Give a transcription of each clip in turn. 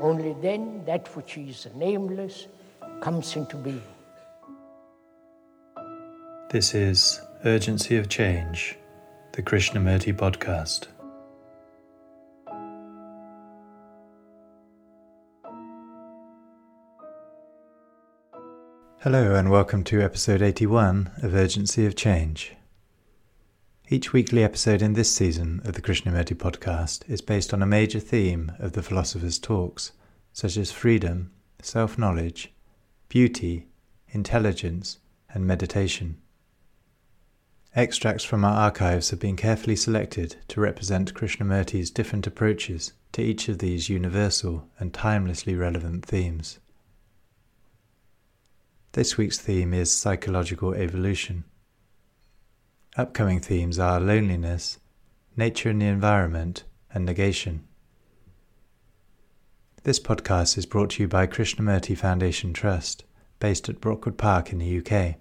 Only then that which is nameless comes into being. This is Urgency of Change, the Krishnamurti podcast. Hello, and welcome to episode 81 of Urgency of Change. Each weekly episode in this season of the Krishnamurti podcast is based on a major theme of the philosopher's talks, such as freedom, self knowledge, beauty, intelligence, and meditation. Extracts from our archives have been carefully selected to represent Krishnamurti's different approaches to each of these universal and timelessly relevant themes. This week's theme is psychological evolution. Upcoming themes are loneliness, nature and the environment, and negation. This podcast is brought to you by Krishnamurti Foundation Trust, based at Brockwood Park in the UK.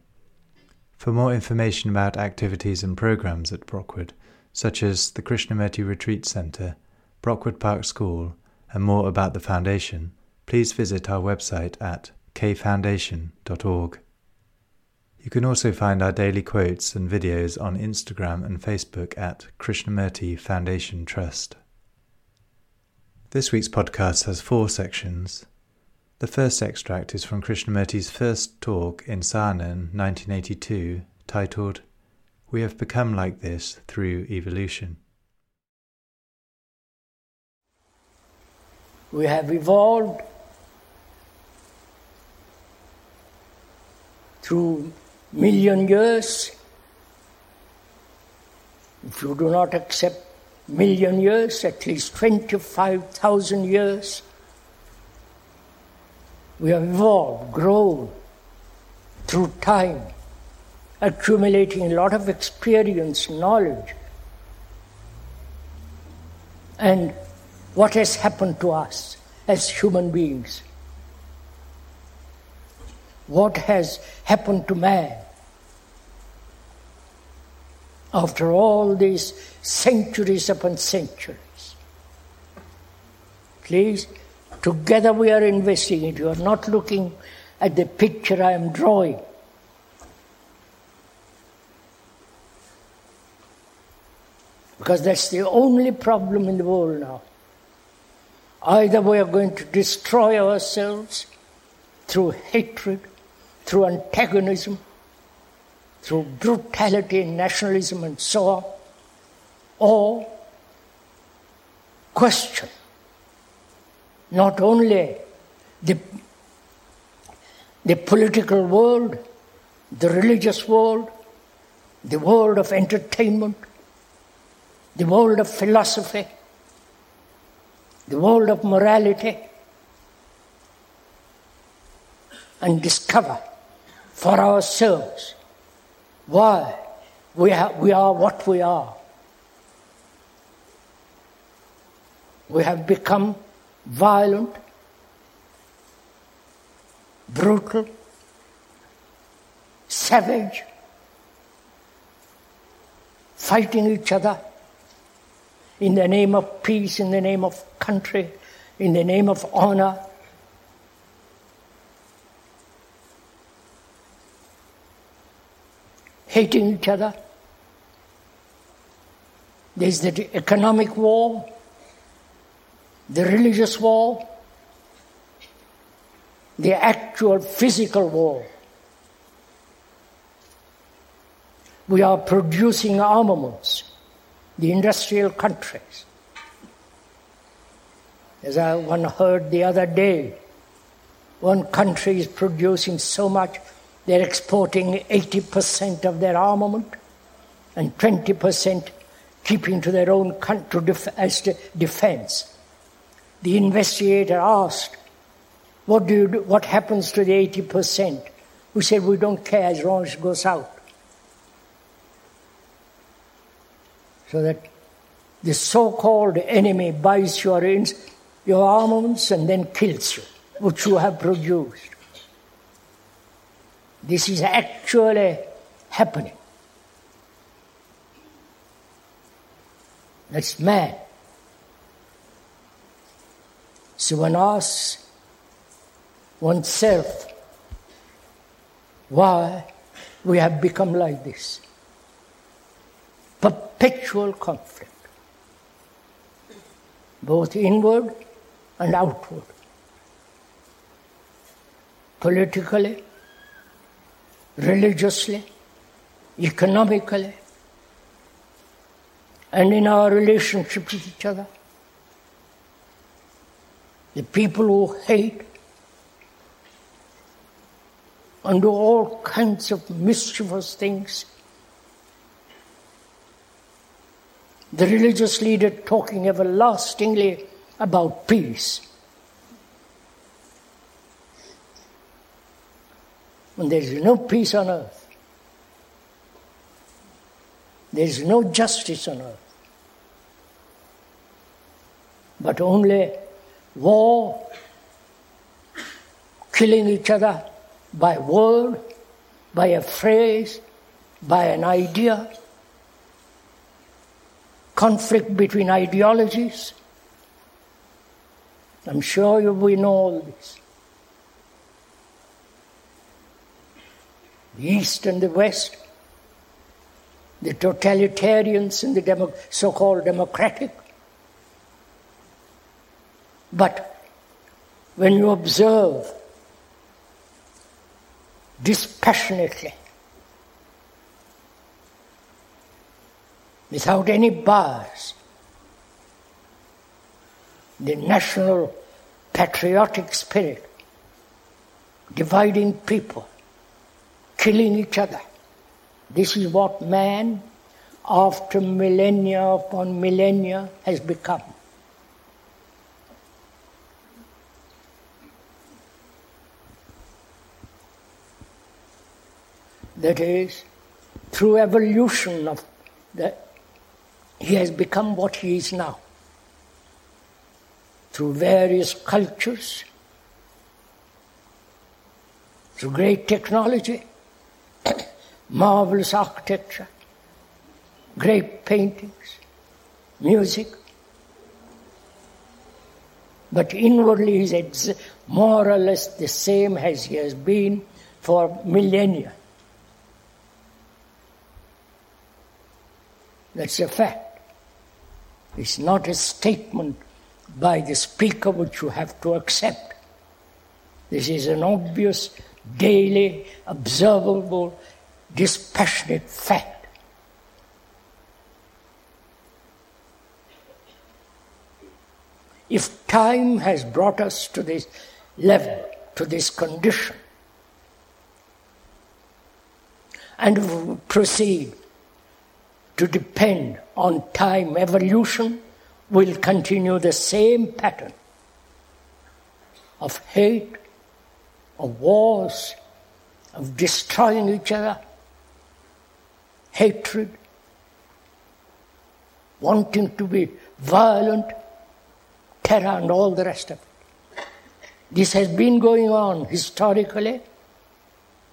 For more information about activities and programs at Brockwood, such as the Krishnamurti Retreat Centre, Brockwood Park School, and more about the Foundation, please visit our website at kfoundation.org. You can also find our daily quotes and videos on Instagram and Facebook at Krishnamurti Foundation Trust. This week's podcast has four sections. The first extract is from Krishnamurti's first talk in Saanen 1982, titled We Have Become Like This Through Evolution. We have evolved through million years. If you do not accept million years, at least 25,000 years, we have evolved, grown through time, accumulating a lot of experience, knowledge. And what has happened to us as human beings? What has happened to man. After all these centuries upon centuries. Please, together we are investigating. You are not looking at the picture I am drawing. Because that's the only problem in the world now. Either we are going to destroy ourselves through hatred through antagonism, through brutality and nationalism and so on, or question not only the, the political world, the religious world, the world of entertainment, the world of philosophy, the world of morality, and discover for ourselves. Why? We, have, we are what we are. We have become violent, brutal, savage, fighting each other in the name of peace, in the name of country, in the name of honor, hating each other. There's the economic war, the religious war, the actual physical war. We are producing armaments, the industrial countries. As I one heard the other day, one country is producing so much they're exporting 80% of their armament and 20% keeping to their own country as defense. The investigator asked, What do you do? What happens to the 80% who said we don't care as long as it goes out? So that the so-called enemy buys your, your armaments and then kills you, which you have produced. This is actually happening. That's mad. So one asks oneself why we have become like this. Perpetual conflict, both inward and outward, politically, religiously, economically, and in our relationship with each other. The people who hate and do all kinds of mischievous things. The religious leader talking everlastingly about peace. There is no peace on earth. There is no justice on earth. But only war, killing each other by word, by a phrase, by an idea, conflict between ideologies. I'm sure you we know all this. The East and the West, the totalitarians and the demo- so called democratic. But when you observe dispassionately, without any bias, the national patriotic spirit, dividing people, killing each other. This is what man, after millennia upon millennia, has become. That is, through evolution of the, he has become what he is now. Through various cultures, through great technology, marvelous architecture, great paintings, music. But inwardly he is more or less the same as he has been for millennia. That's a fact. It's not a statement by the speaker which you have to accept. This is an obvious, daily, observable, dispassionate fact. If time has brought us to this level, to this condition, and proceed to depend on time evolution will continue the same pattern of hate, of wars, of destroying each other, hatred, wanting to be violent, terror, and all the rest of it. This has been going on historically,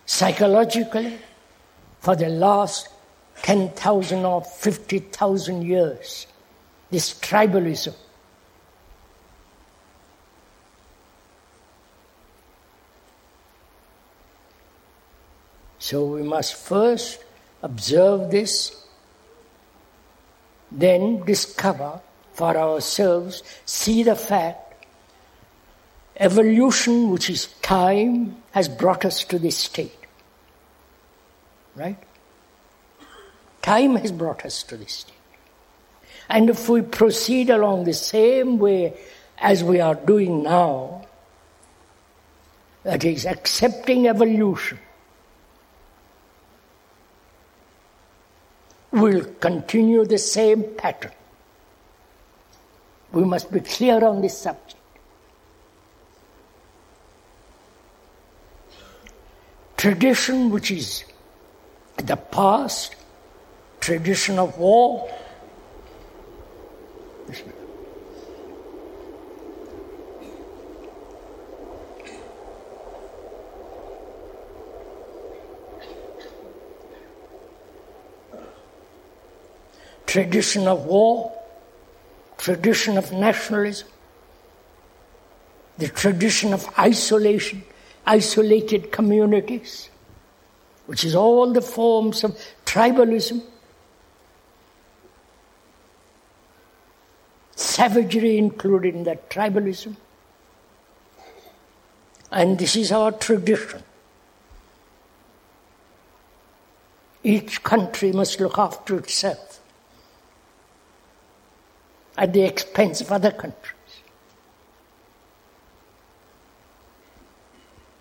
psychologically, for the last 10,000 or 50,000 years. This tribalism. So we must first observe this, then discover for ourselves, see the fact evolution, which is time, has brought us to this state. Right? Time has brought us to this state. And if we proceed along the same way as we are doing now, that is, accepting evolution, will continue the same pattern. We must be clear on this subject. Tradition, which is the past, tradition of war, Tradition of war, tradition of nationalism, the tradition of isolation, isolated communities, which is all the forms of tribalism, savagery included in that tribalism. And this is our tradition. Each country must look after itself at the expense of other countries.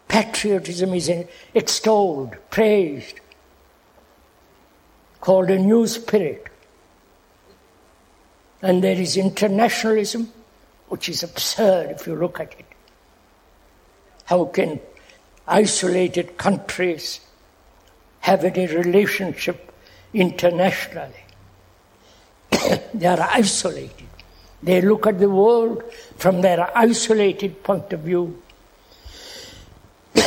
Patriotism is extolled, praised, called a new spirit. And there is internationalism, which is absurd if you look at it. How can isolated countries have any relationship internationally? They are isolated. They look at the world from their isolated point of view.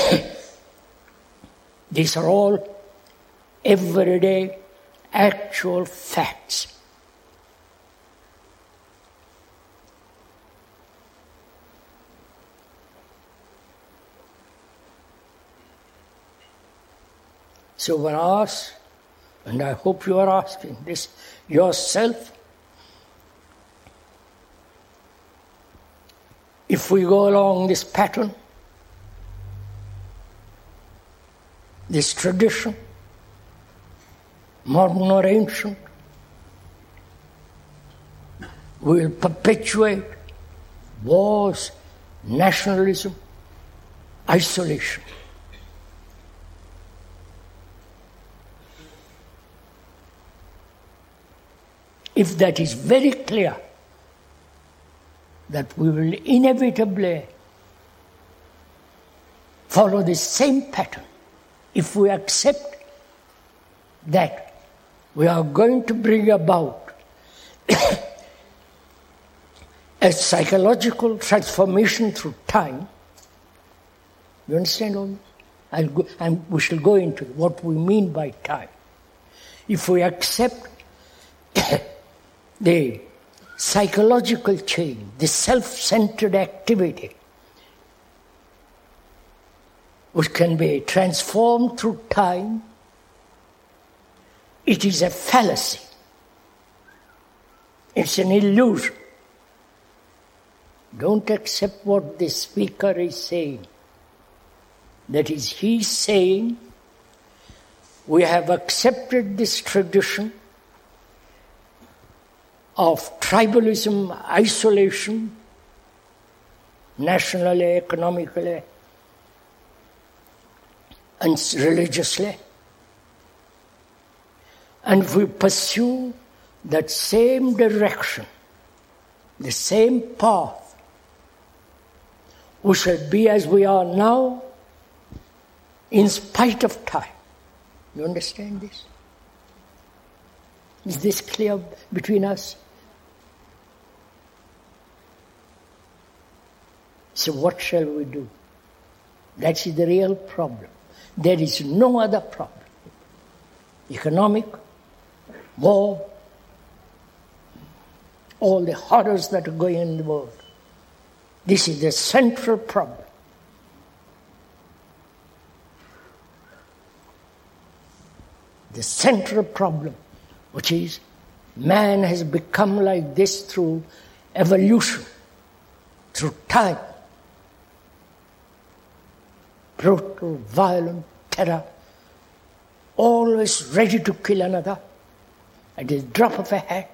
These are all everyday actual facts. So when asked, and I hope you are asking this yourself, if we go along this pattern, this tradition, modern or ancient, will perpetuate wars, nationalism, isolation. If that is very clear, that we will inevitably follow the same pattern, if we accept that we are going to bring about a psychological transformation through time. You understand all this? Go, and we shall go into what we mean by time. If we accept the psychological change, the self centered activity which can be transformed through time, it is a fallacy. It's an illusion. Don't accept what the speaker is saying. That is, he's saying, we have accepted this tradition of tribalism, isolation, nationally, economically, and religiously. And we pursue that same direction, the same path, we shall be as we are now in spite of time. You understand this? Is this clear between us? So, what shall we do? That's the real problem. There is no other problem. Economic, war, all the horrors that are going in the world. This is the central problem. The central problem, which is man has become like this through evolution, through time brutal, violent terror, always ready to kill another at the drop of a hat,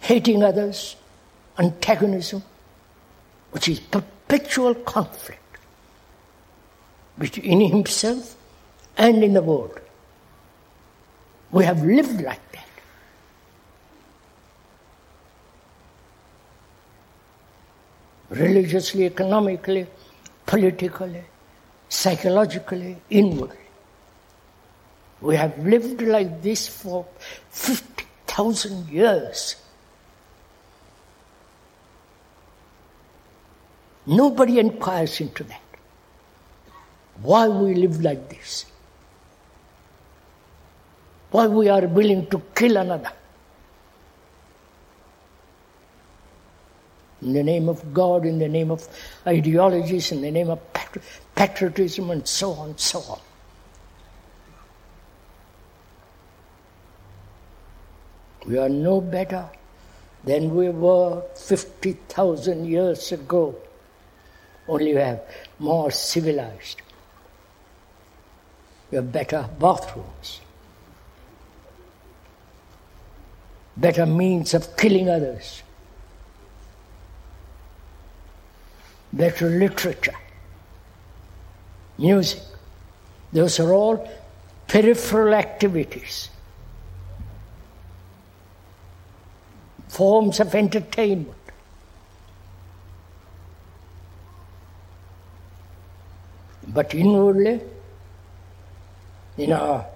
hating others, antagonism, which is perpetual conflict between himself and in the world. We have lived like that. religiously, economically, politically, psychologically, inwardly. We have lived like this for 50,000 years. Nobody inquires into that. Why we live like this? Why we are willing to kill another? In the name of God, in the name of ideologies, in the name of patriotism, and so on, so on. We are no better than we were 50,000 years ago. Only we have more civilized. We have better bathrooms, better means of killing others, better literature, music. Those are all peripheral activities, forms of entertainment. But inwardly, in our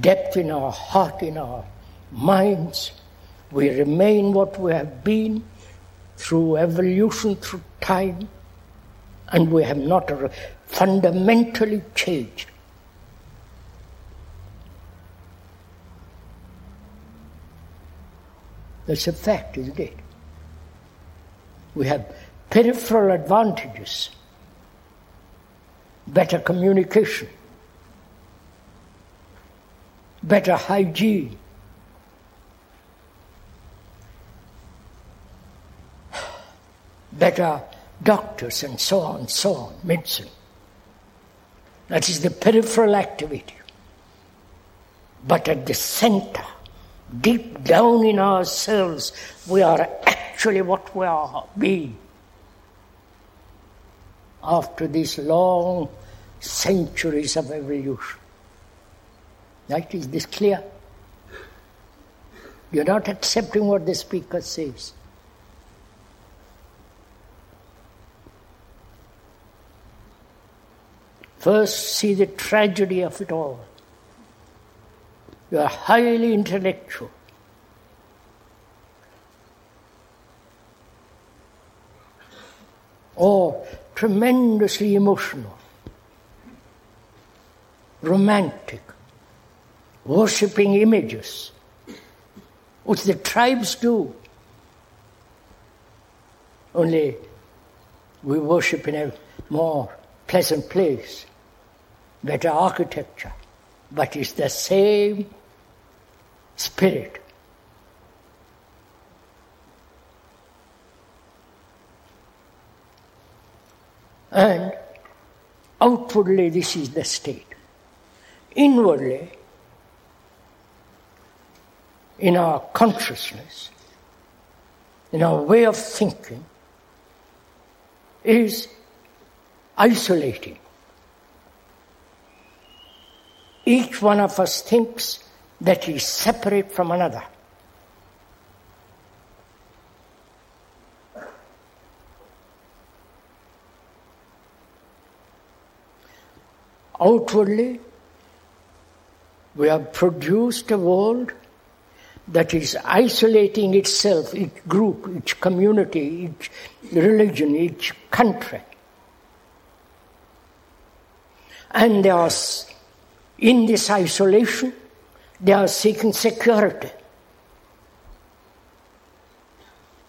depth, in our heart, in our minds, we remain what we have been through evolution, through time, and we have not fundamentally changed. That's a fact, isn't it? We have peripheral advantages, better communication, better hygiene. Better doctors and so on, and so on, medicine. That is the peripheral activity. But at the center, deep down in ourselves, we are actually what we are being. After these long centuries of evolution. Right? Is this clear? You're not accepting what the speaker says. First, see the tragedy of it all. You are highly intellectual. Or tremendously emotional, romantic, worshipping images, which the tribes do. Only we worship in a more pleasant place, better architecture, but it's the same spirit. And outwardly, this is the state. Inwardly, in our consciousness, in our way of thinking, is isolating. Each one of us thinks that he is separate from another. Outwardly, we have produced a world that is isolating itself, each group, each community, each religion, each country. And they are, in this isolation, they are seeking security.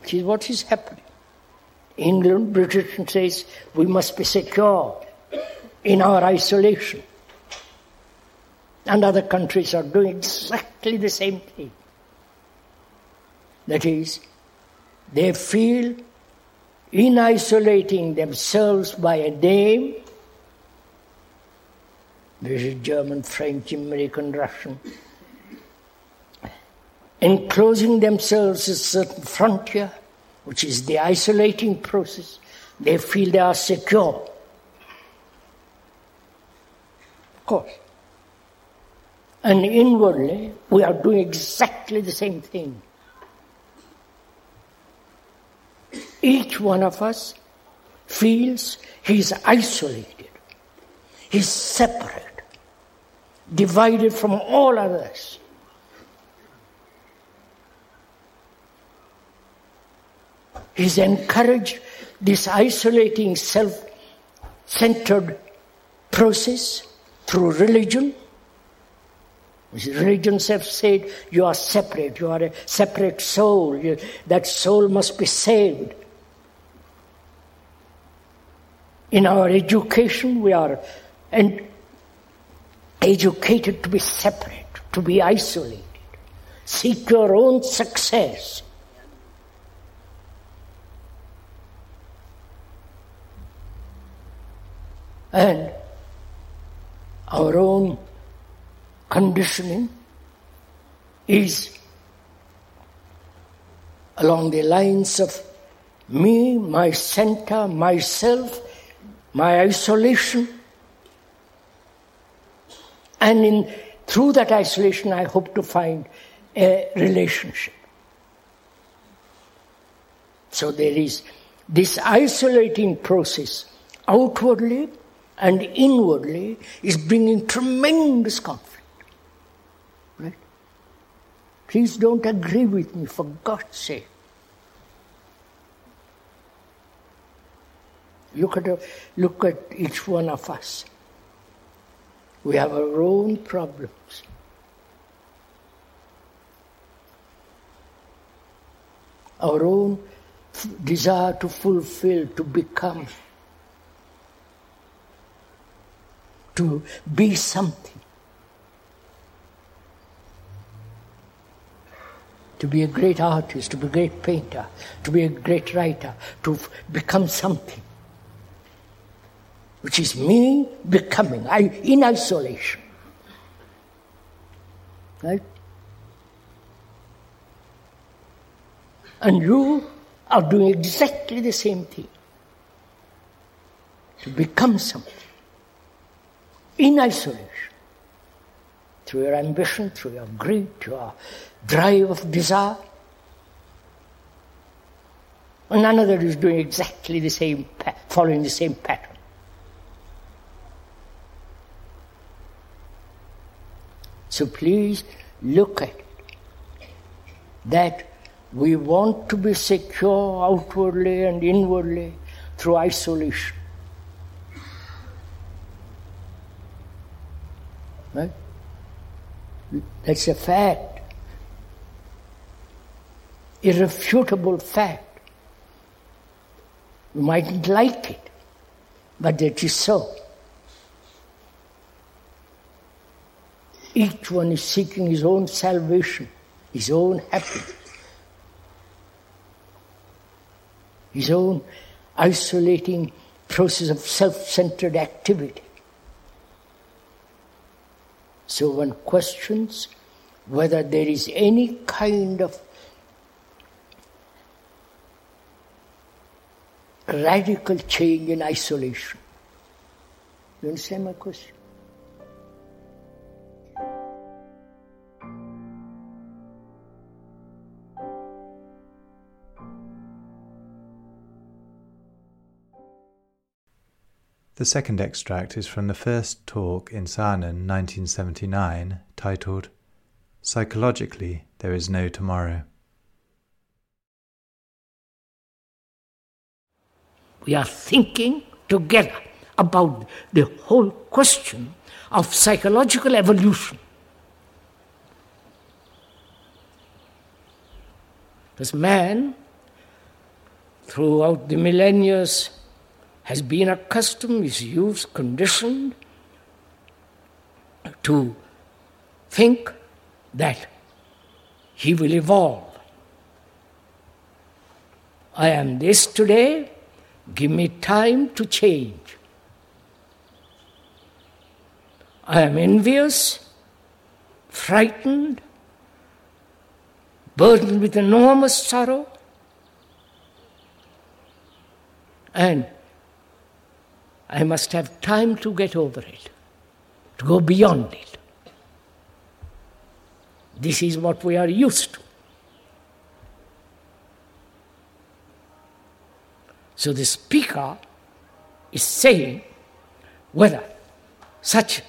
Which is what is happening. England, Britain says we must be secure in our isolation. And other countries are doing exactly the same thing. That is, they feel in isolating themselves by a name, this is German, French, American, Russian, enclosing themselves a certain frontier, which is the isolating process, they feel they are secure. Of course. And inwardly, we are doing exactly the same thing. Each one of us feels he is isolated, he is separate, divided from all others. He's encouraged this isolating self centered process through religion. Religions have said you are separate, you are a separate soul, you, that soul must be saved. In our education, we are and educated to be separate, to be isolated. Seek your own success. And our own conditioning is along the lines of me, my center, myself, my isolation. And in, through that isolation, I hope to find a relationship. So there is this isolating process outwardly and inwardly is bringing tremendous conflict. Right? Please don't agree with me, for God's sake. Look at, look at each one of us. We have our own problems. Our own desire to fulfill, to become. to be something. To be a great artist, to be a great painter, to be a great writer, to become something. Which is me becoming, I, in isolation. Right? And you are doing exactly the same thing. To become something in isolation. Through your ambition, through your greed, through your drive of desire. And another is doing exactly the same, following the same pattern. So please look at. That we want to be secure outwardly and inwardly through isolation. Right? That's a fact. Irrefutable fact. You mightn't like it, but it is so. Each one is seeking his own salvation, his own happiness, his own isolating process of self centered activity. So one questions whether there is any kind of radical change in isolation. You understand my question? The second extract is from the first talk in Saanen 1979 titled Psychologically There Is No Tomorrow. We are thinking together about the whole question of psychological evolution. Because man, throughout the millennia, has been accustomed, is used, conditioned to think that he will evolve. I am this today, give me time to change. I am envious, frightened, burdened with enormous sorrow, and I must have time to get over it, to go beyond it. This is what we are used to. So the speaker is saying whether such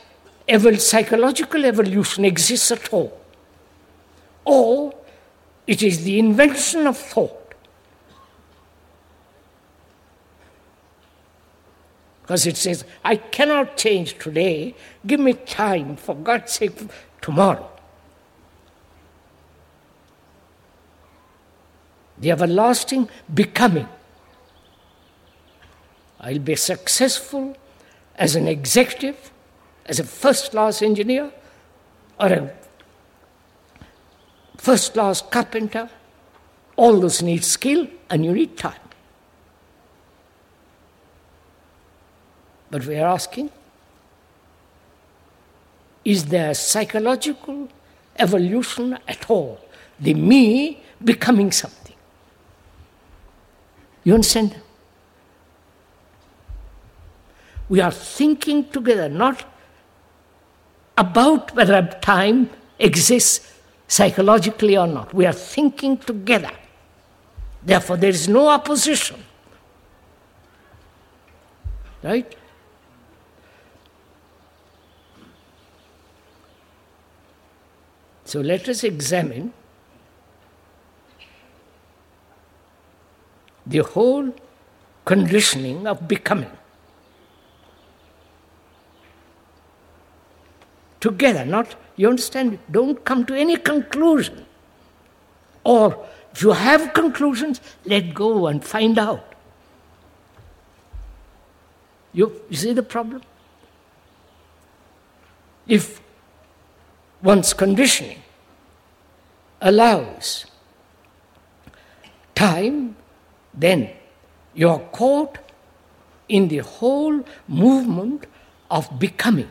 evol- psychological evolution exists at all, or it is the invention of thought. Because it says, I cannot change today, give me time, for God's sake, tomorrow. The everlasting becoming. I'll be successful as an executive, as a first class engineer, or a first class carpenter. All those need skill and you need time. But we are asking is there psychological evolution at all? The me becoming something. You understand? We are thinking together, not about whether time exists psychologically or not. We are thinking together. Therefore, there is no opposition. Right? So let us examine the whole conditioning of becoming. Together, not, you understand, don't come to any conclusion. Or if you have conclusions, let go and find out. You, you see the problem? If one's conditioning allows time, then you're caught in the whole movement of becoming.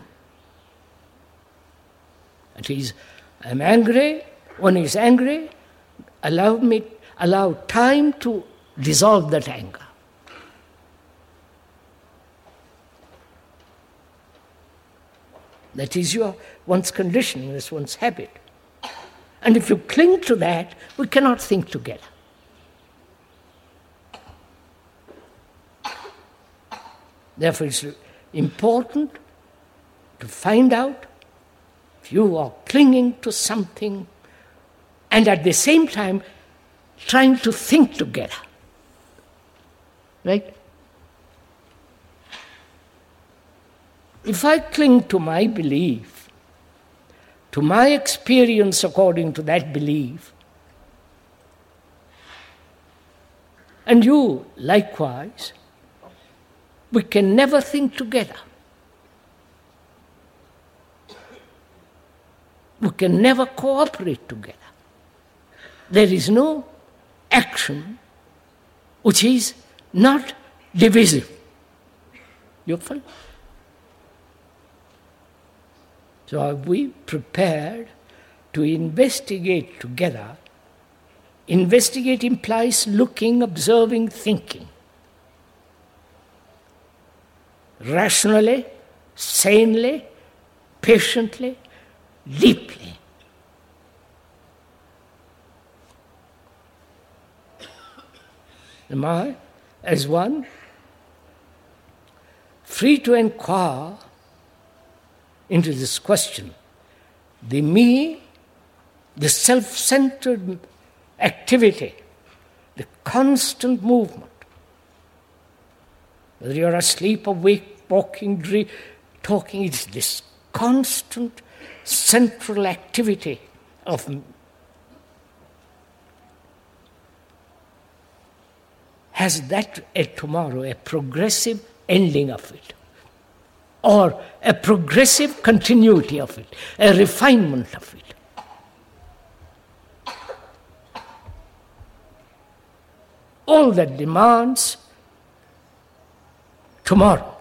That is, I'm angry, one is angry, allow me allow time to dissolve that anger. That is your one's conditioning, that's one's habit. And if you cling to that, we cannot think together. Therefore, it's important to find out if you are clinging to something and at the same time trying to think together. Right? If I cling to my belief, to my experience according to that belief, and you likewise, we can never think together. We can never cooperate together. There is no action which is not divisive. You follow? So are we prepared to investigate together? Investigate implies looking, observing, thinking. Rationally, sanely, patiently, deeply. Am I, as one, free to inquire into this question. The me, the self centered activity, the constant movement, whether you're asleep, awake, walking, dream, talking, it's this constant central activity of has that a tomorrow a progressive ending of it or a progressive continuity of it, a refinement of it. All that demands tomorrow.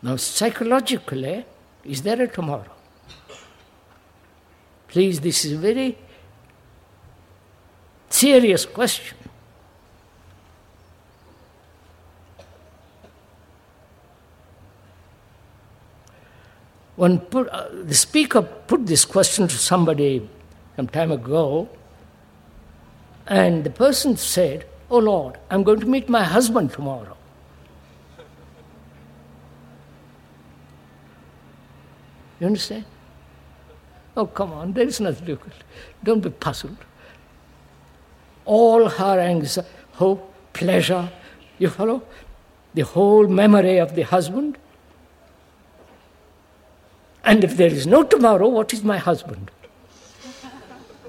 Now, psychologically, is there a tomorrow? Please, this is very serious question. When put, uh, the speaker put this question to somebody some time ago, and the person said, Oh Lord, I'm going to meet my husband tomorrow. You understand? Oh, come on, there is nothing difficult. Don't be puzzled. All her anxiety, hope, pleasure, you follow? The whole memory of the husband. And if there is no tomorrow, what is my husband?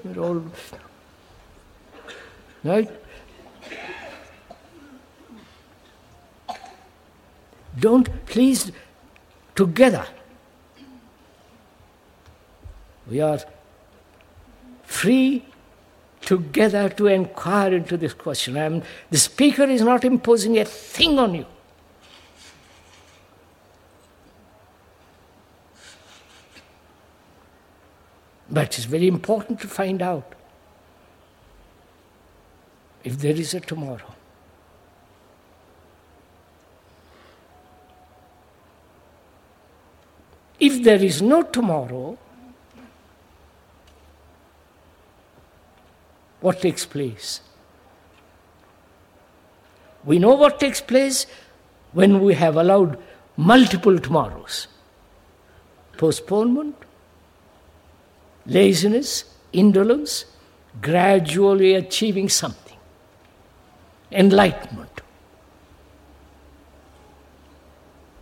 You're all. Right? Don't, please, together we are free together to inquire into this question. I'm, the speaker is not imposing a thing on you. But it's very important to find out if there is a tomorrow. If there is no tomorrow, what takes place. We know what takes place when we have allowed multiple tomorrows postponement, laziness, indolence, gradually achieving something, enlightenment.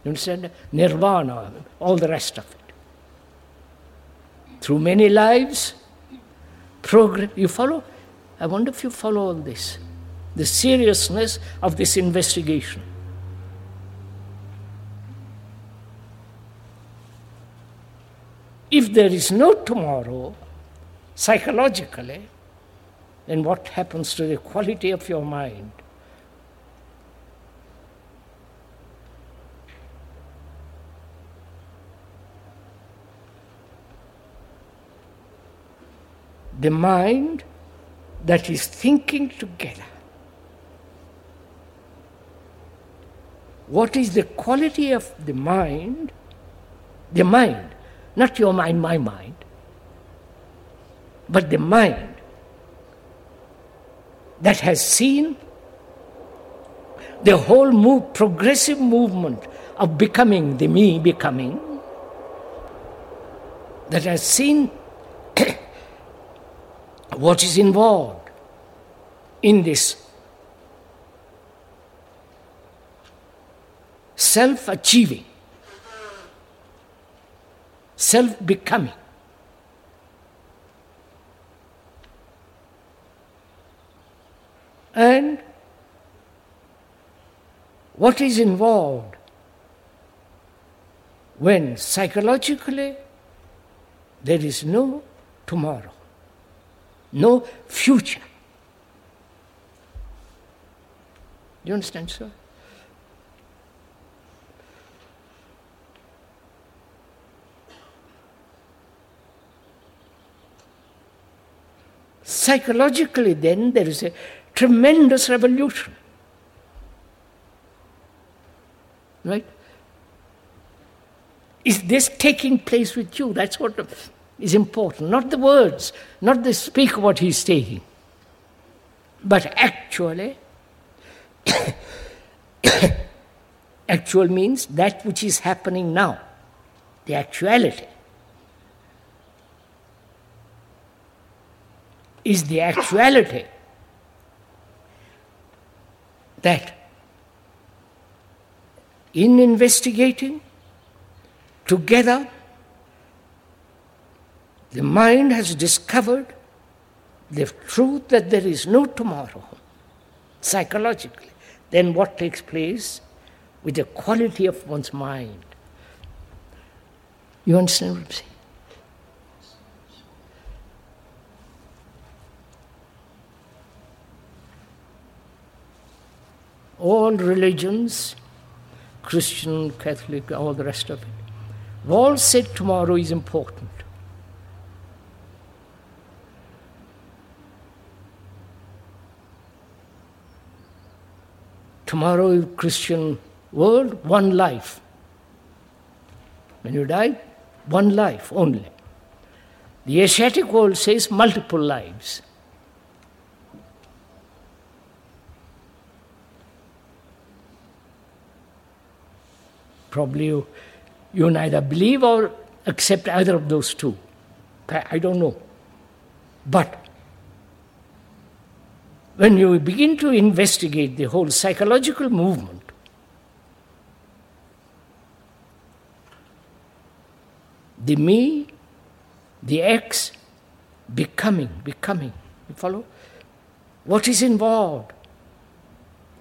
You understand? Nirvana, all the rest of it. Through many lives, progress. You follow? I wonder if you follow all this, the seriousness of this investigation. If there is no tomorrow, psychologically, then what happens to the quality of your mind? The mind that is thinking together. What is the quality of the mind? The mind, not your mind, my mind, but the mind that has seen the whole move, progressive movement of becoming, the me becoming, that has seen what is involved in this self achieving, self becoming. And what is involved when psychologically there is no tomorrow no future. Do you understand, sir? Psychologically, then, there is a tremendous revolution. Right? Is this taking place with you? That's what is important, not the words, not the speak what he's saying, but actually, actual means that which is happening now, the actuality. Is the actuality that in investigating together the mind has discovered the truth that there is no tomorrow, psychologically. Then what takes place with the quality of one's mind? You understand what I'm saying? All religions, Christian, Catholic, all the rest of it, all said tomorrow is important. Tomorrow Christian world, one life. When you die, one life only. The Asiatic world says multiple lives. Probably you, you neither believe or accept either of those two. I don't know. But when you begin to investigate the whole psychological movement, the me, the X, becoming, becoming. You follow? What is involved?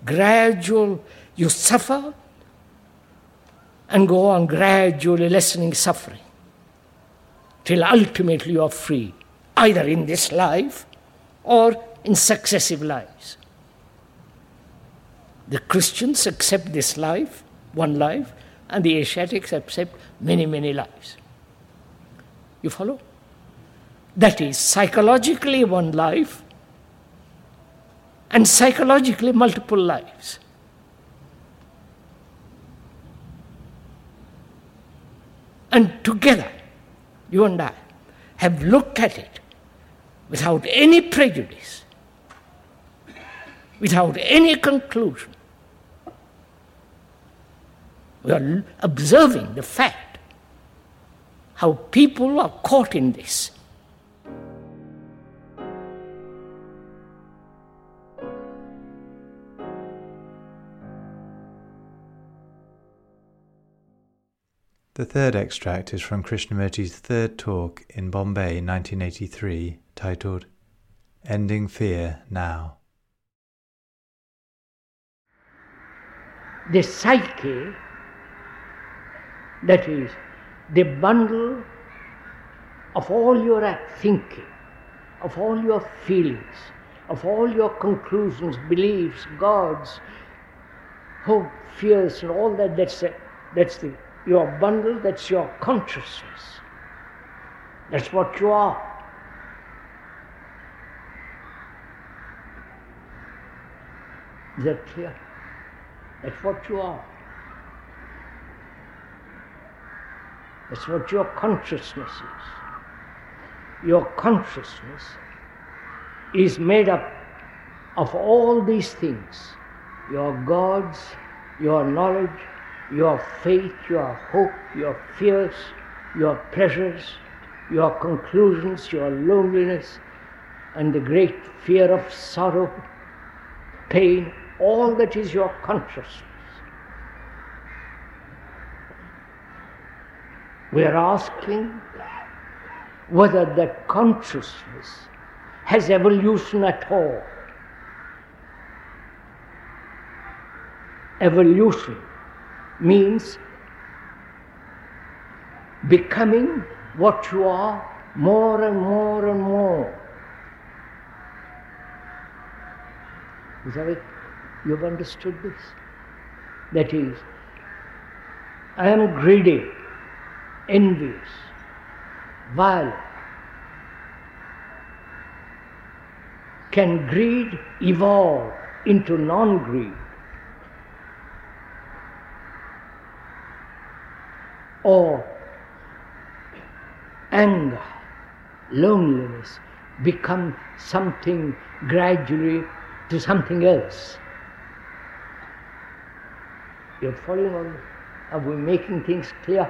Gradual, you suffer and go on gradually lessening suffering till ultimately you are free, either in this life or in successive lives. The Christians accept this life, one life, and the Asiatics accept many, many lives. You follow? That is psychologically one life and psychologically multiple lives. And together, you and I have looked at it without any prejudice, without any conclusion. We are observing the fact how people are caught in this. The third extract is from Krishnamurti's third talk in Bombay in 1983, titled Ending Fear Now. The psyche, that is, the bundle of all your thinking, of all your feelings, of all your conclusions, beliefs, gods, hope, fears, and all that, that's the, that's the your bundle, that's your consciousness. That's what you are. Is that clear? That's what you are. That's what your consciousness is. Your consciousness is made up of all these things your gods, your knowledge, your faith, your hope, your fears, your pleasures, your conclusions, your loneliness, and the great fear of sorrow, pain, all that is your consciousness. We are asking whether that consciousness has evolution at all. Evolution means becoming what you are more and more and more. Is that it? You've understood this? That is, I am greedy, envious, violent. Can greed evolve into non greed? or anger, loneliness become something gradually to something else. You're following on? Are we making things clear?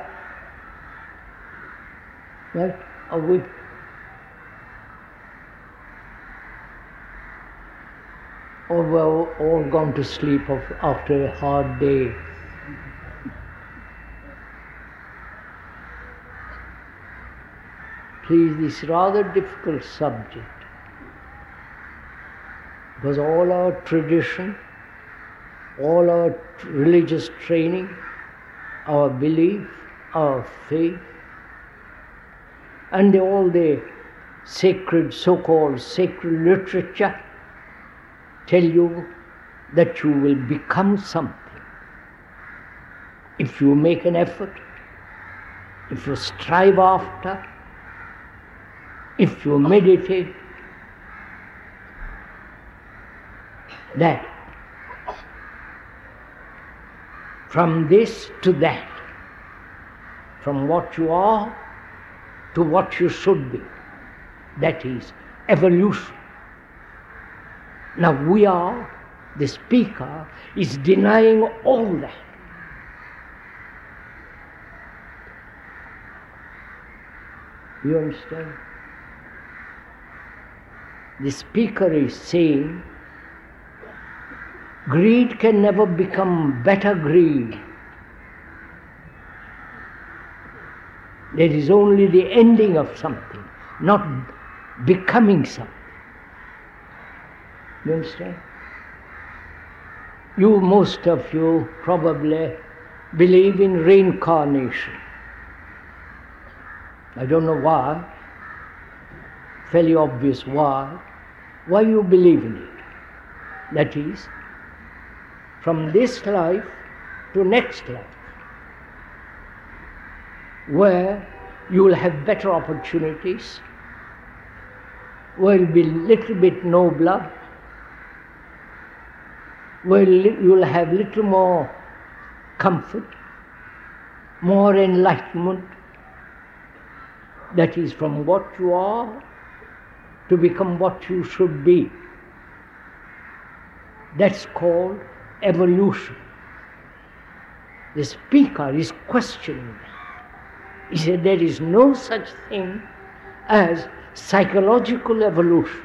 Right? Are we or we're all gone to sleep after a hard day? please this rather difficult subject because all our tradition, all our religious training, our belief, our faith, and all the sacred, so called sacred literature tell you that you will become something. If you make an effort, if you strive after if you meditate that from this to that, from what you are to what you should be, that is evolution. Now we are, the speaker is denying all that. You understand? The speaker is saying greed can never become better greed. There is only the ending of something, not becoming something. You understand? You, most of you, probably believe in reincarnation. I don't know why, fairly obvious why. Why you believe in it? That is, from this life to next life, where you will have better opportunities, where you'll be little bit nobler, where you'll have little more comfort, more enlightenment, that is from what you are to become what you should be. That's called evolution. The speaker is questioning that. He said there is no such thing as psychological evolution.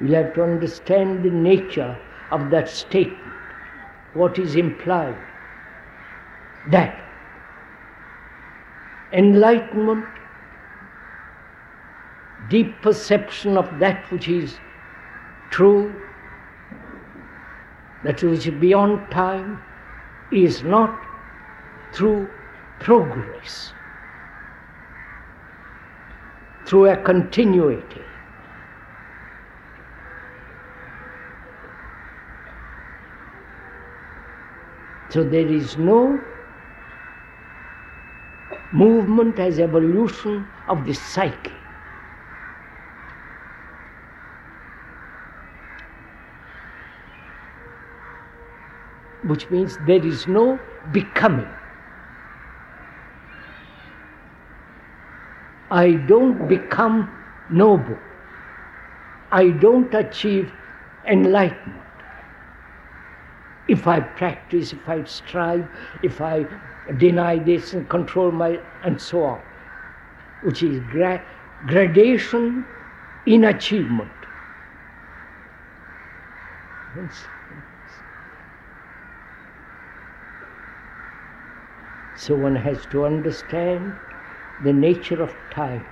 You'll have to understand the nature of that statement, what is implied. That enlightenment, deep perception of that which is true, that which is beyond time, is not through progress, through a continuity. So there is no movement as evolution of the psyche. Which means there is no becoming. I don't become noble. I don't achieve enlightenment. If I practice, if I strive, if I deny this and control my, and so on, which is gra- gradation in achievement. So one has to understand the nature of time.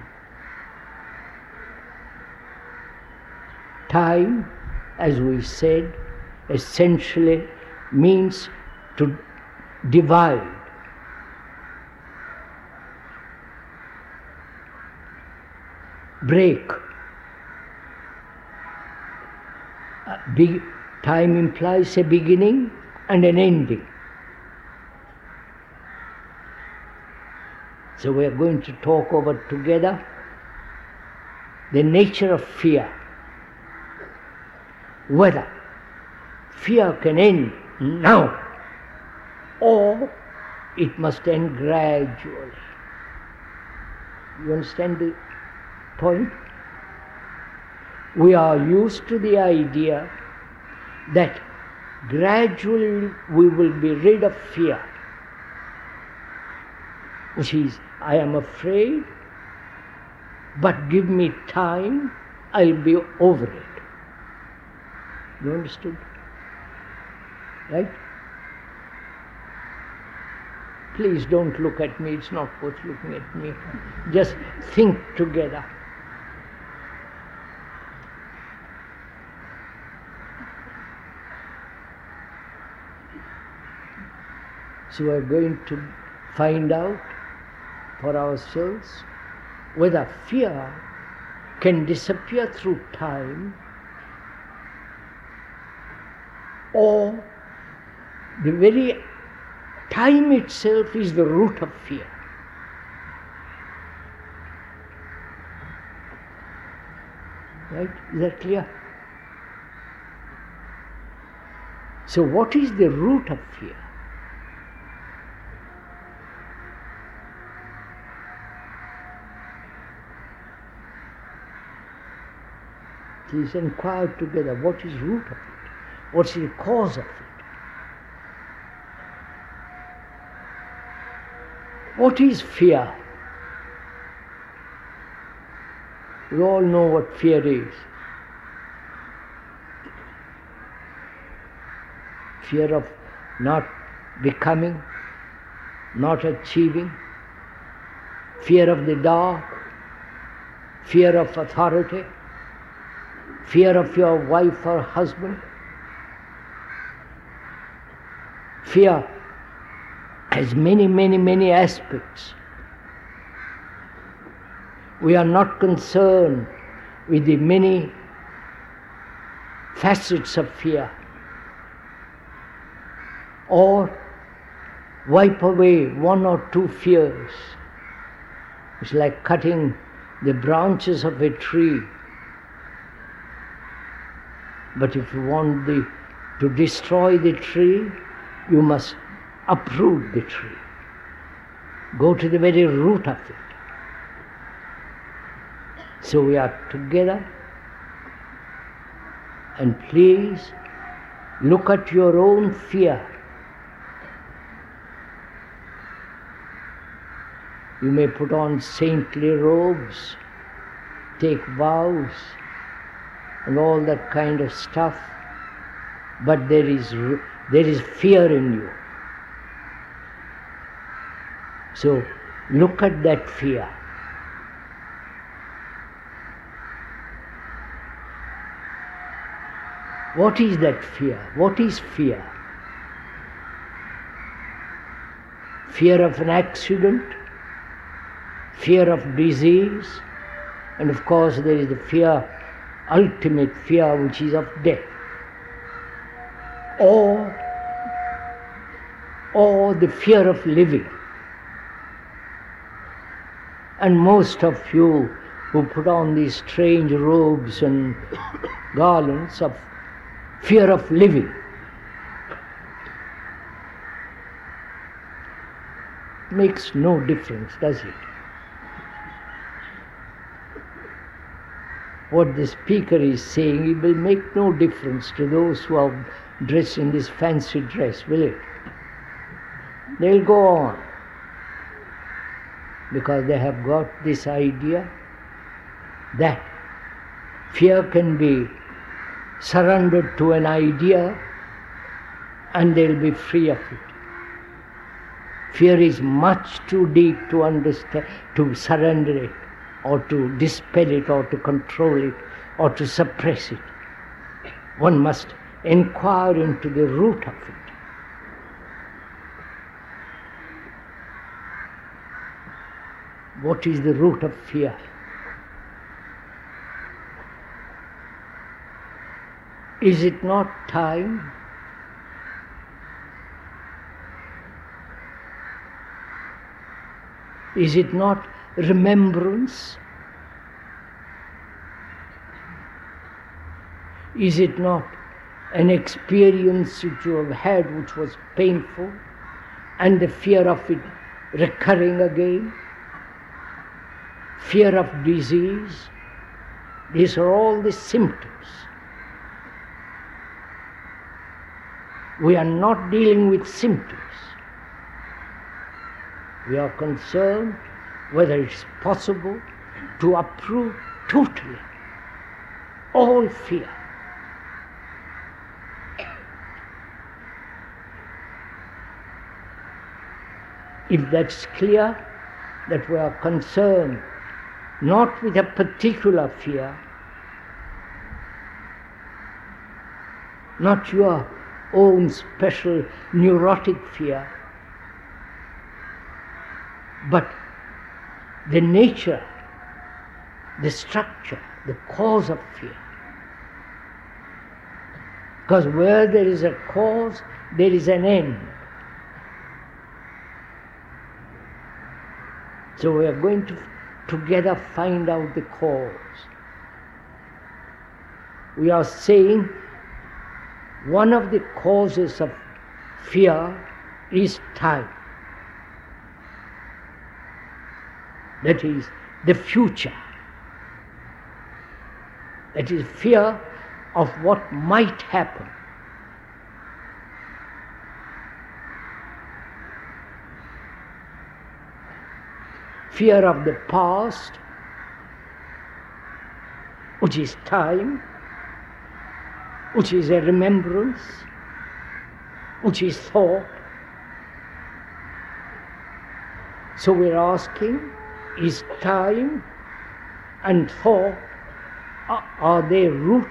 Time, as we said, essentially means to divide break. Big, time implies a beginning and an ending. So we are going to talk over together the nature of fear. Whether fear can end now or it must end gradually. You understand the point. We are used to the idea that gradually we will be rid of fear, which is, I am afraid, but give me time, I'll be over it. You understood? Right? Please don't look at me, it's not worth looking at me. Just think together. So we're going to find out for ourselves whether fear can disappear through time or the very time itself is the root of fear. Right? Is that clear? So, what is the root of fear? Is inquire together what is root of it, what is the cause of it. What is fear? We all know what fear is. Fear of not becoming, not achieving, fear of the dark, fear of authority, fear of your wife or husband, fear has many, many, many aspects. We are not concerned with the many facets of fear or wipe away one or two fears. It's like cutting the branches of a tree. But if you want the, to destroy the tree, you must uproot the tree. Go to the very root of it. So we are together. And please look at your own fear. You may put on saintly robes, take vows, and all that kind of stuff, but there is, there is fear in you. So look at that fear. What is that fear? What is fear? Fear of an accident, fear of disease, and of course there is the fear, ultimate fear, which is of death. Or, or the fear of living. And most of you who put on these strange robes and garlands of fear of living. Makes no difference, does it? What the speaker is saying, it will make no difference to those who are dressed in this fancy dress, will it? They'll go on because they have got this idea that fear can be surrendered to an idea and they'll be free of it. Fear is much too deep to understand, to surrender it, or to dispel it, or to control it, or to suppress it. One must inquire into the root of it. What is the root of fear? Is it not time? Is it not remembrance? Is it not an experience which you have had which was painful and the fear of it recurring again? Fear of disease? These are all the symptoms. We are not dealing with symptoms. We are concerned whether it's possible to uproot totally all fear. If that's clear, that we are concerned not with a particular fear, not your own special neurotic fear, but the nature, the structure, the cause of fear. Because where there is a cause, there is an end. So we are going to together find out the cause. We are saying one of the causes of fear is time. That is the future. That is fear of what might happen. Fear of the past, which is time, which is a remembrance, which is thought. So we're asking, is time and thought, are they root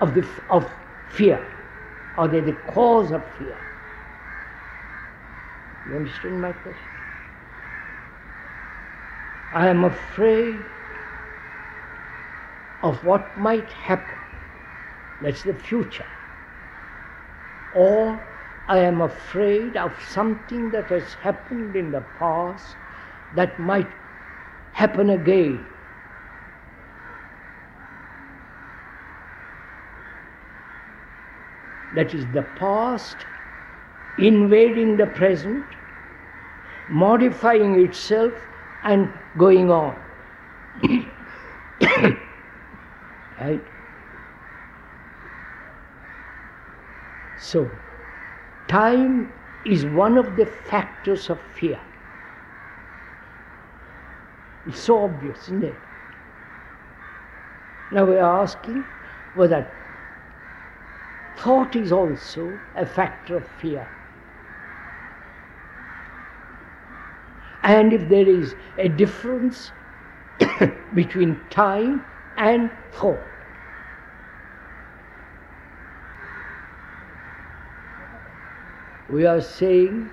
of, the, of fear? Are they the cause of fear? You understand my question? I am afraid of what might happen. That's the future. Or I am afraid of something that has happened in the past that might happen again. That is the past invading the present, modifying itself and going on. right? So, time is one of the factors of fear. It's so obvious, isn't it? Now we are asking whether thought is also a factor of fear. And if there is a difference between time and thought, we are saying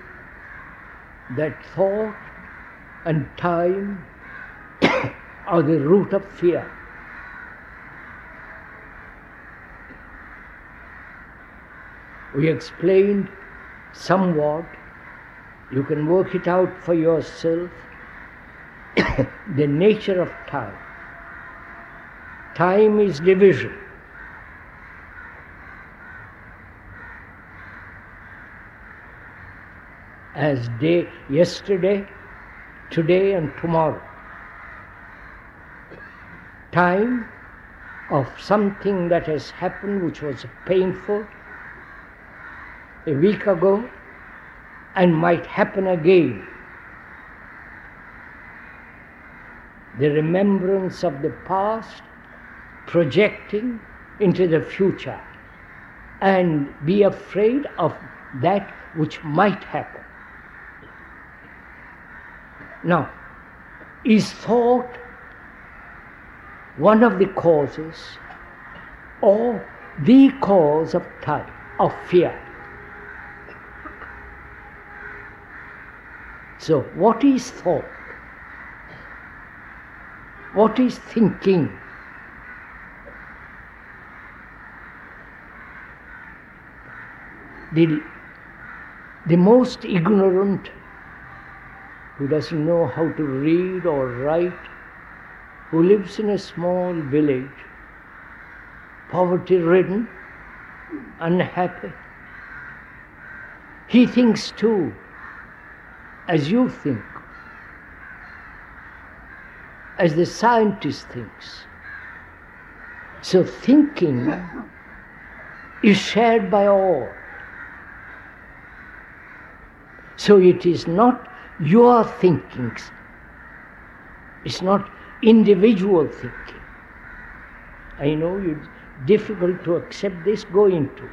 that thought and time are the root of fear. We explained somewhat, you can work it out for yourself, the nature of time. Time is division. As day, yesterday, today, and tomorrow time of something that has happened which was painful a week ago and might happen again. The remembrance of the past projecting into the future and be afraid of that which might happen. Now, is thought one of the causes or the cause of time, of fear. So, what is thought? What is thinking? The, the most ignorant who doesn't know how to read or write who lives in a small village, poverty ridden, unhappy. He thinks too, as you think, as the scientist thinks. So thinking is shared by all. So it is not your thinkings. It's not individual thinking. I know it's difficult to accept this, go into it.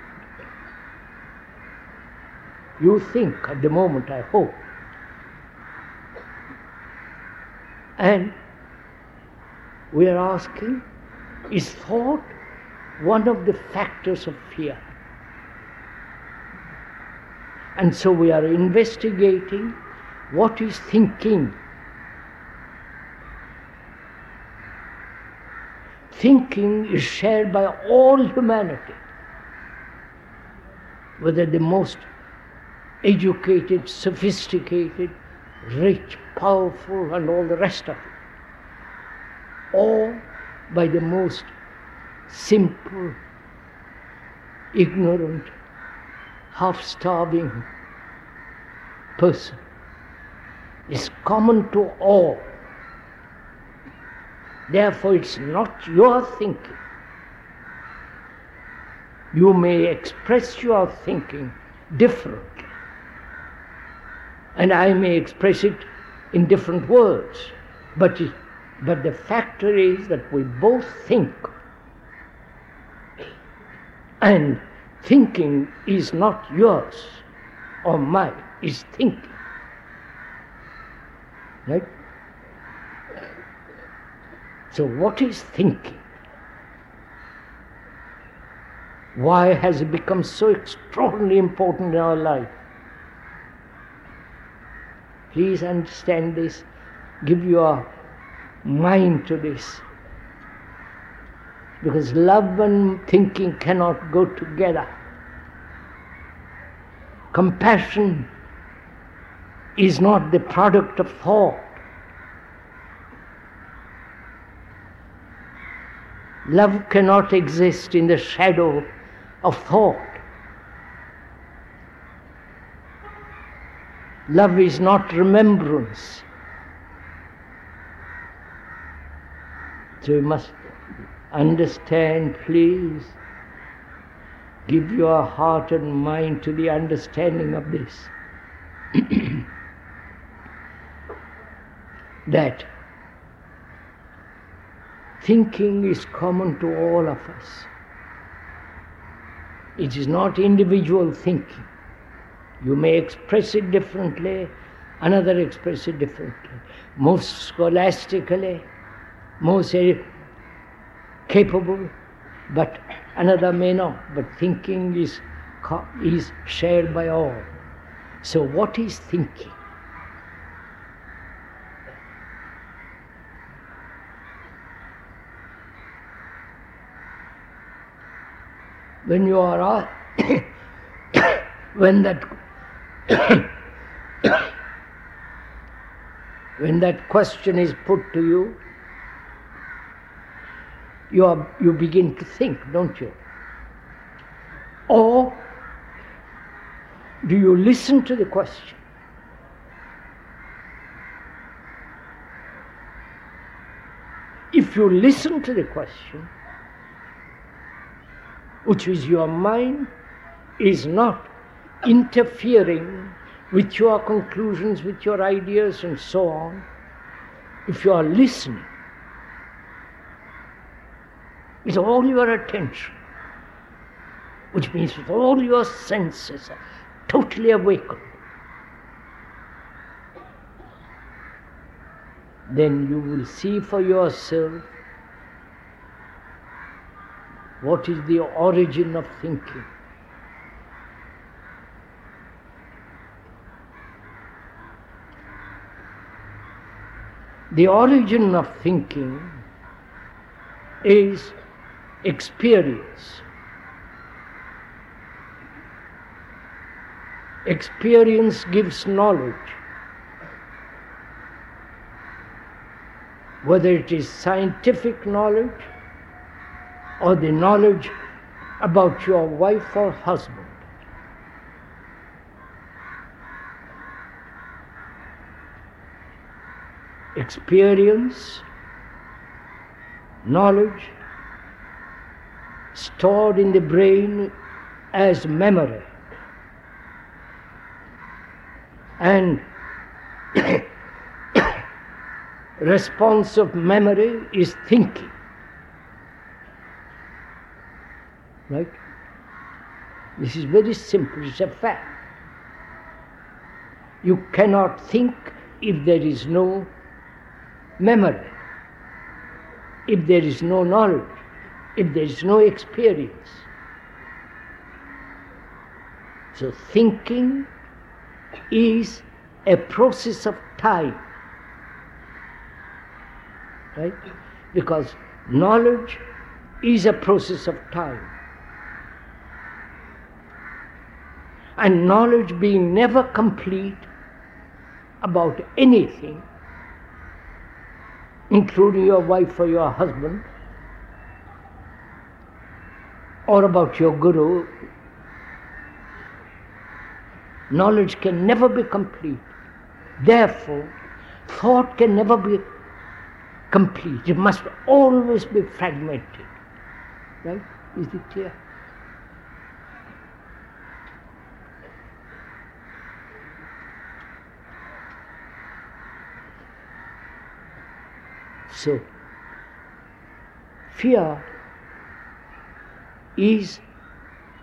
You think at the moment, I hope. And we are asking, is thought one of the factors of fear? And so we are investigating what is thinking thinking is shared by all humanity, whether the most educated, sophisticated, rich, powerful, and all the rest of it, or by the most simple, ignorant, half starving person. It's common to all. Therefore, it's not your thinking, You may express your thinking differently, and I may express it in different words, but, it, but the fact is that we both think, and thinking is not yours or mine, is thinking. Right? So, what is thinking? Why has it become so extraordinarily important in our life? Please understand this, give your mind to this. Because love and thinking cannot go together. Compassion is not the product of thought. Love cannot exist in the shadow of thought. Love is not remembrance. So you must understand, please. Give your heart and mind to the understanding of this. that thinking is common to all of us. It is not individual thinking. You may express it differently, another express it differently. Most scholastically, most capable, but another may not. But thinking is, is shared by all. So, what is thinking? When you are when that when that question is put to you you, are, you begin to think, don't you? Or do you listen to the question? If you listen to the question, which is your mind, is not interfering with your conclusions, with your ideas, and so on, if you are listening, with all your attention, which means with all your senses totally awakened, then you will see for yourself what is the origin of thinking. The origin of thinking is experience. Experience gives knowledge. Whether it is scientific knowledge or the knowledge about your wife or husband. Experience, knowledge, stored in the brain as memory. And response of memory is thinking. Right? This is very simple, it's a fact. You cannot think if there is no memory, if there is no knowledge if there is no experience. So thinking is a process of time. Right? Because knowledge is a process of time. And knowledge being never complete about anything, including your wife or your husband, or about your guru, knowledge can never be complete. Therefore, thought can never be complete. It must always be fragmented. Right? Is it clear? So, fear is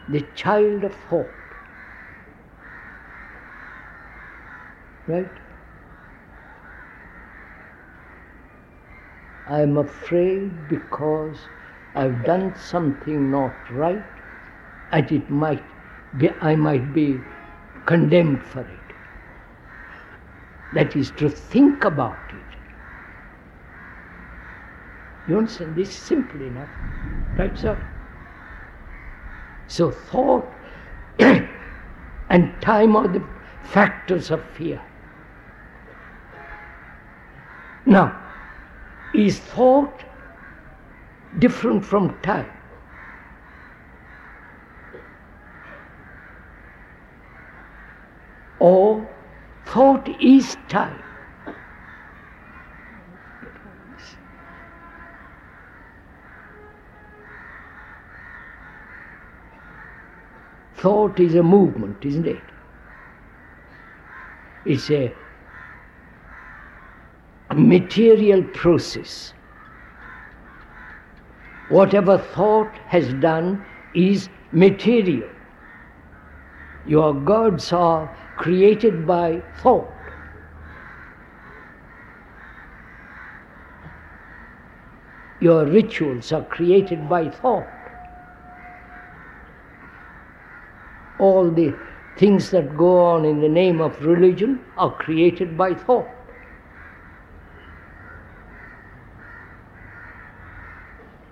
the child of hope. Right? I am afraid because I've done something not right and it might be, I might be condemned for it. That is to think about it. You understand? This is simple enough. Right, sir? So thought and time are the factors of fear. Now, is thought different from time? Or thought is time? Thought is a movement, isn't it? It's a material process. Whatever thought has done is material. Your gods are created by thought. Your rituals are created by thought. All the things that go on in the name of religion are created by thought.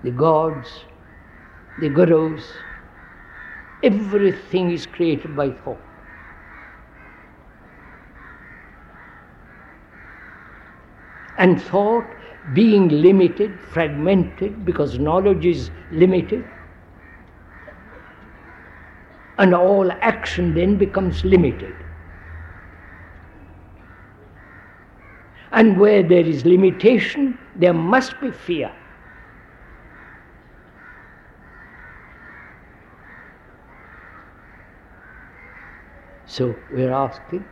the gods, the gurus, everything is created by thought. And thought being limited, fragmented, because knowledge is limited, and all action then becomes limited. And where there is limitation, there must be fear. So we're asking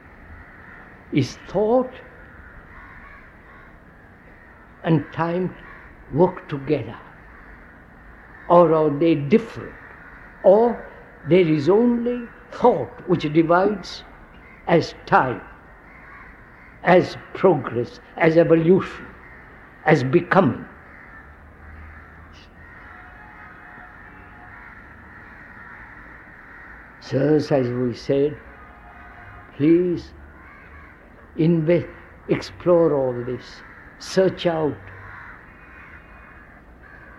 is thought and time work together? Or are they different? Or there is only thought which divides as time, as progress, as evolution, as becoming. So, as we said, Please invest, explore all this, search out.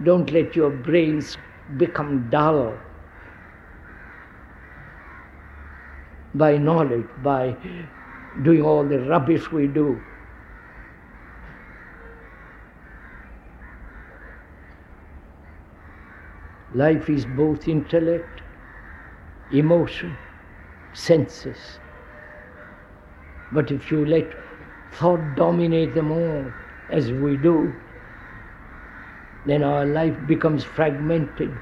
Don't let your brains become dull by knowledge, by doing all the rubbish we do. Life is both intellect, emotion, senses. But if you let thought dominate them all, as we do, then our life becomes fragmented,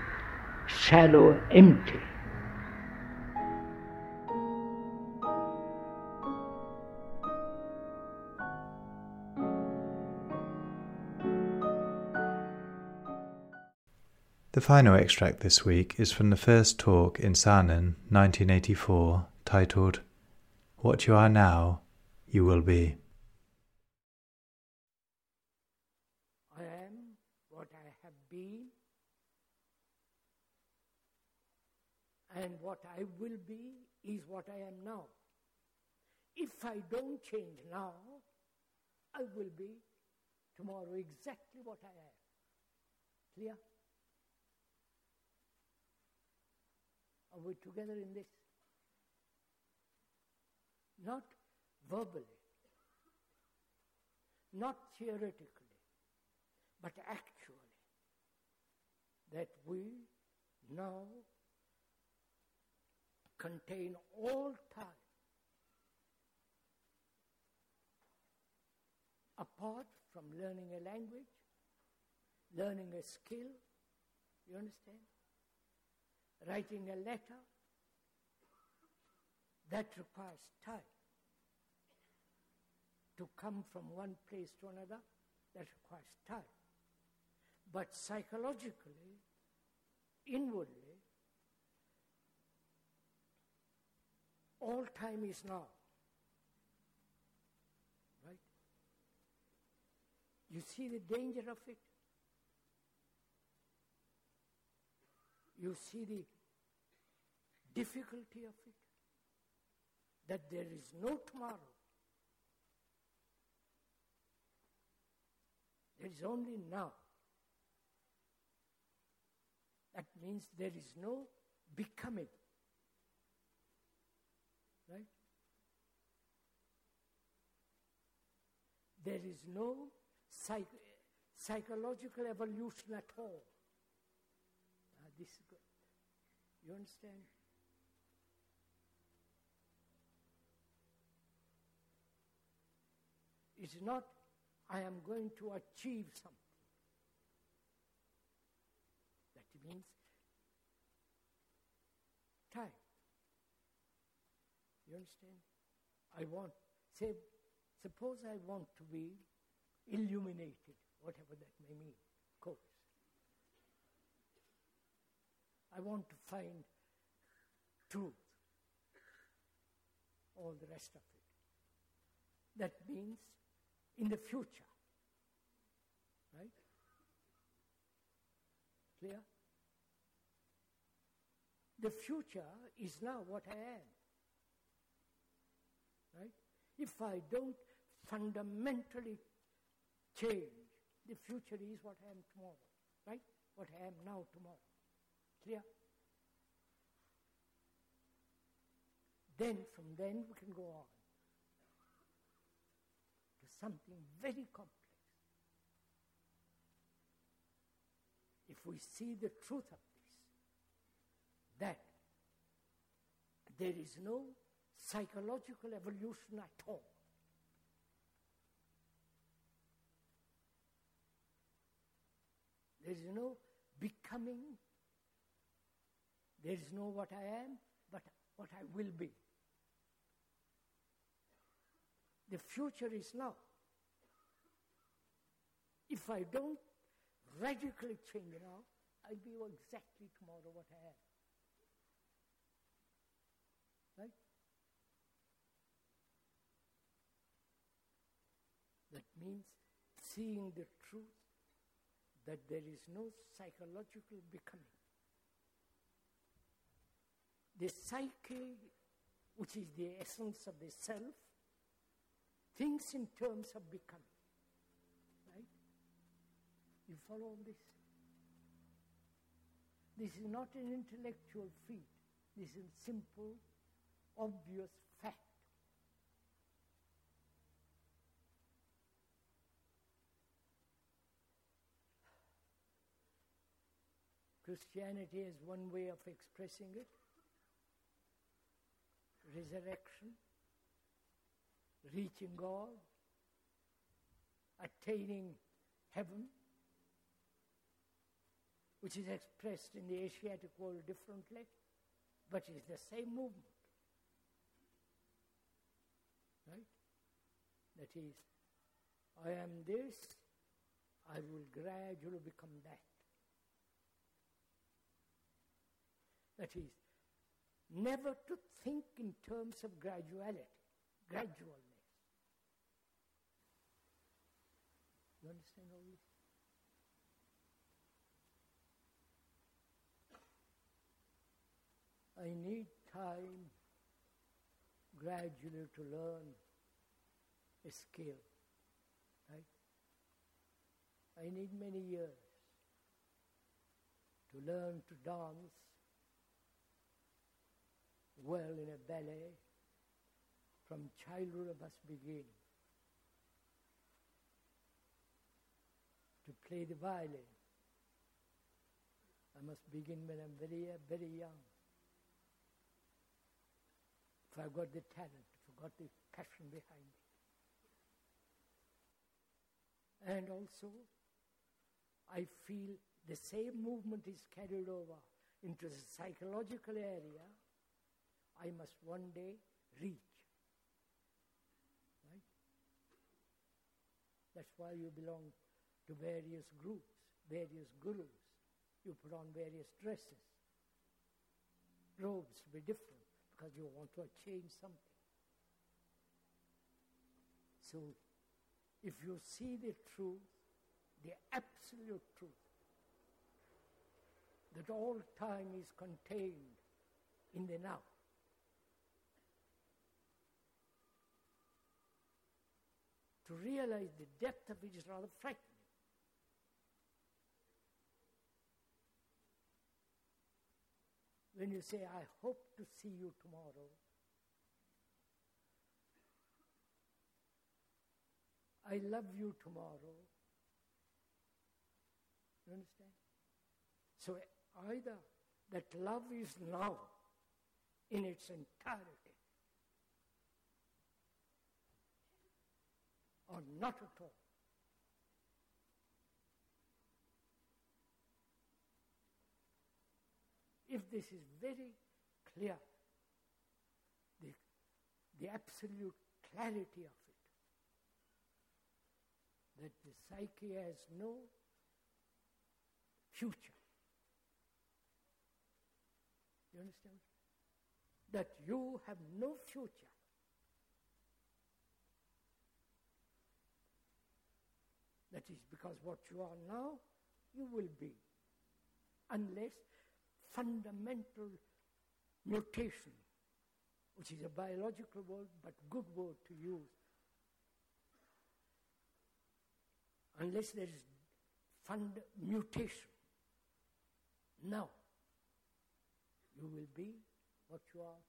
shallow, empty. The final extract this week is from the first talk in Saanen, 1984, titled what you are now, you will be. I am what I have been, and what I will be is what I am now. If I don't change now, I will be tomorrow exactly what I am. Clear? Are we together in this? not verbally, not theoretically, but actually, that we now contain all time apart from learning a language, learning a skill, you understand? Writing a letter, that requires time to come from one place to another That requires time. But psychologically, inwardly, all time is now. Right? You see the danger of it? You see the difficulty of it? That there is no tomorrow. There is only now. That means there is no becoming. Right? There is no psych- psychological evolution at all. This is good. You understand? It's not, I am going to achieve something. That means time. You understand? I want, say, suppose I want to be illuminated, whatever that may mean, of course. I want to find truth, all the rest of it. That means in the future. Right? Clear? The future is now what I am. Right? If I don't fundamentally change, the future is what I am tomorrow. Right? What I am now tomorrow. Clear? Then, from then, we can go on to something very complex. If we see the truth of this, that there is no psychological evolution at all. There is no becoming there is no what I am, but what I will be. The future is now. If I don't radically change now, I'll be exactly tomorrow what I am. Right? That means seeing the truth that there is no psychological becoming the psyche, which is the essence of the self, thinks in terms of becoming. Right? You follow this? This is not an intellectual feat. This is a simple, obvious fact. Christianity is one way of expressing it resurrection, reaching God, attaining heaven, which is expressed in the Asiatic world differently, but it's the same movement. Right? That is, I am this, I will gradually become that. That is, never to think in terms of graduality, gradualness. You understand all this? I need time gradually to learn a skill, right? I need many years to learn to dance well in a ballet. From childhood, I must begin to play the violin. I must begin when I'm very, very young. If I've got the talent, if I've got the passion behind it. And also, I feel the same movement is carried over into the psychological area I must one day reach. Right? That's why you belong to various groups, various gurus. You put on various dresses, robes to be different because you want to change something. So, if you see the truth, the absolute truth, that all time is contained in the now. To realize the depth of it is rather frightening. When you say, I hope to see you tomorrow, I love you tomorrow. You understand? So either that love is now in its entirety or not at all. If this is very clear, the, the absolute clarity of it, that the psyche has no future. You understand? That you have no future. That is because what you are now, you will be. Unless fundamental mutation, which is a biological word but good word to use, unless there is fund mutation. Now, you will be what you are.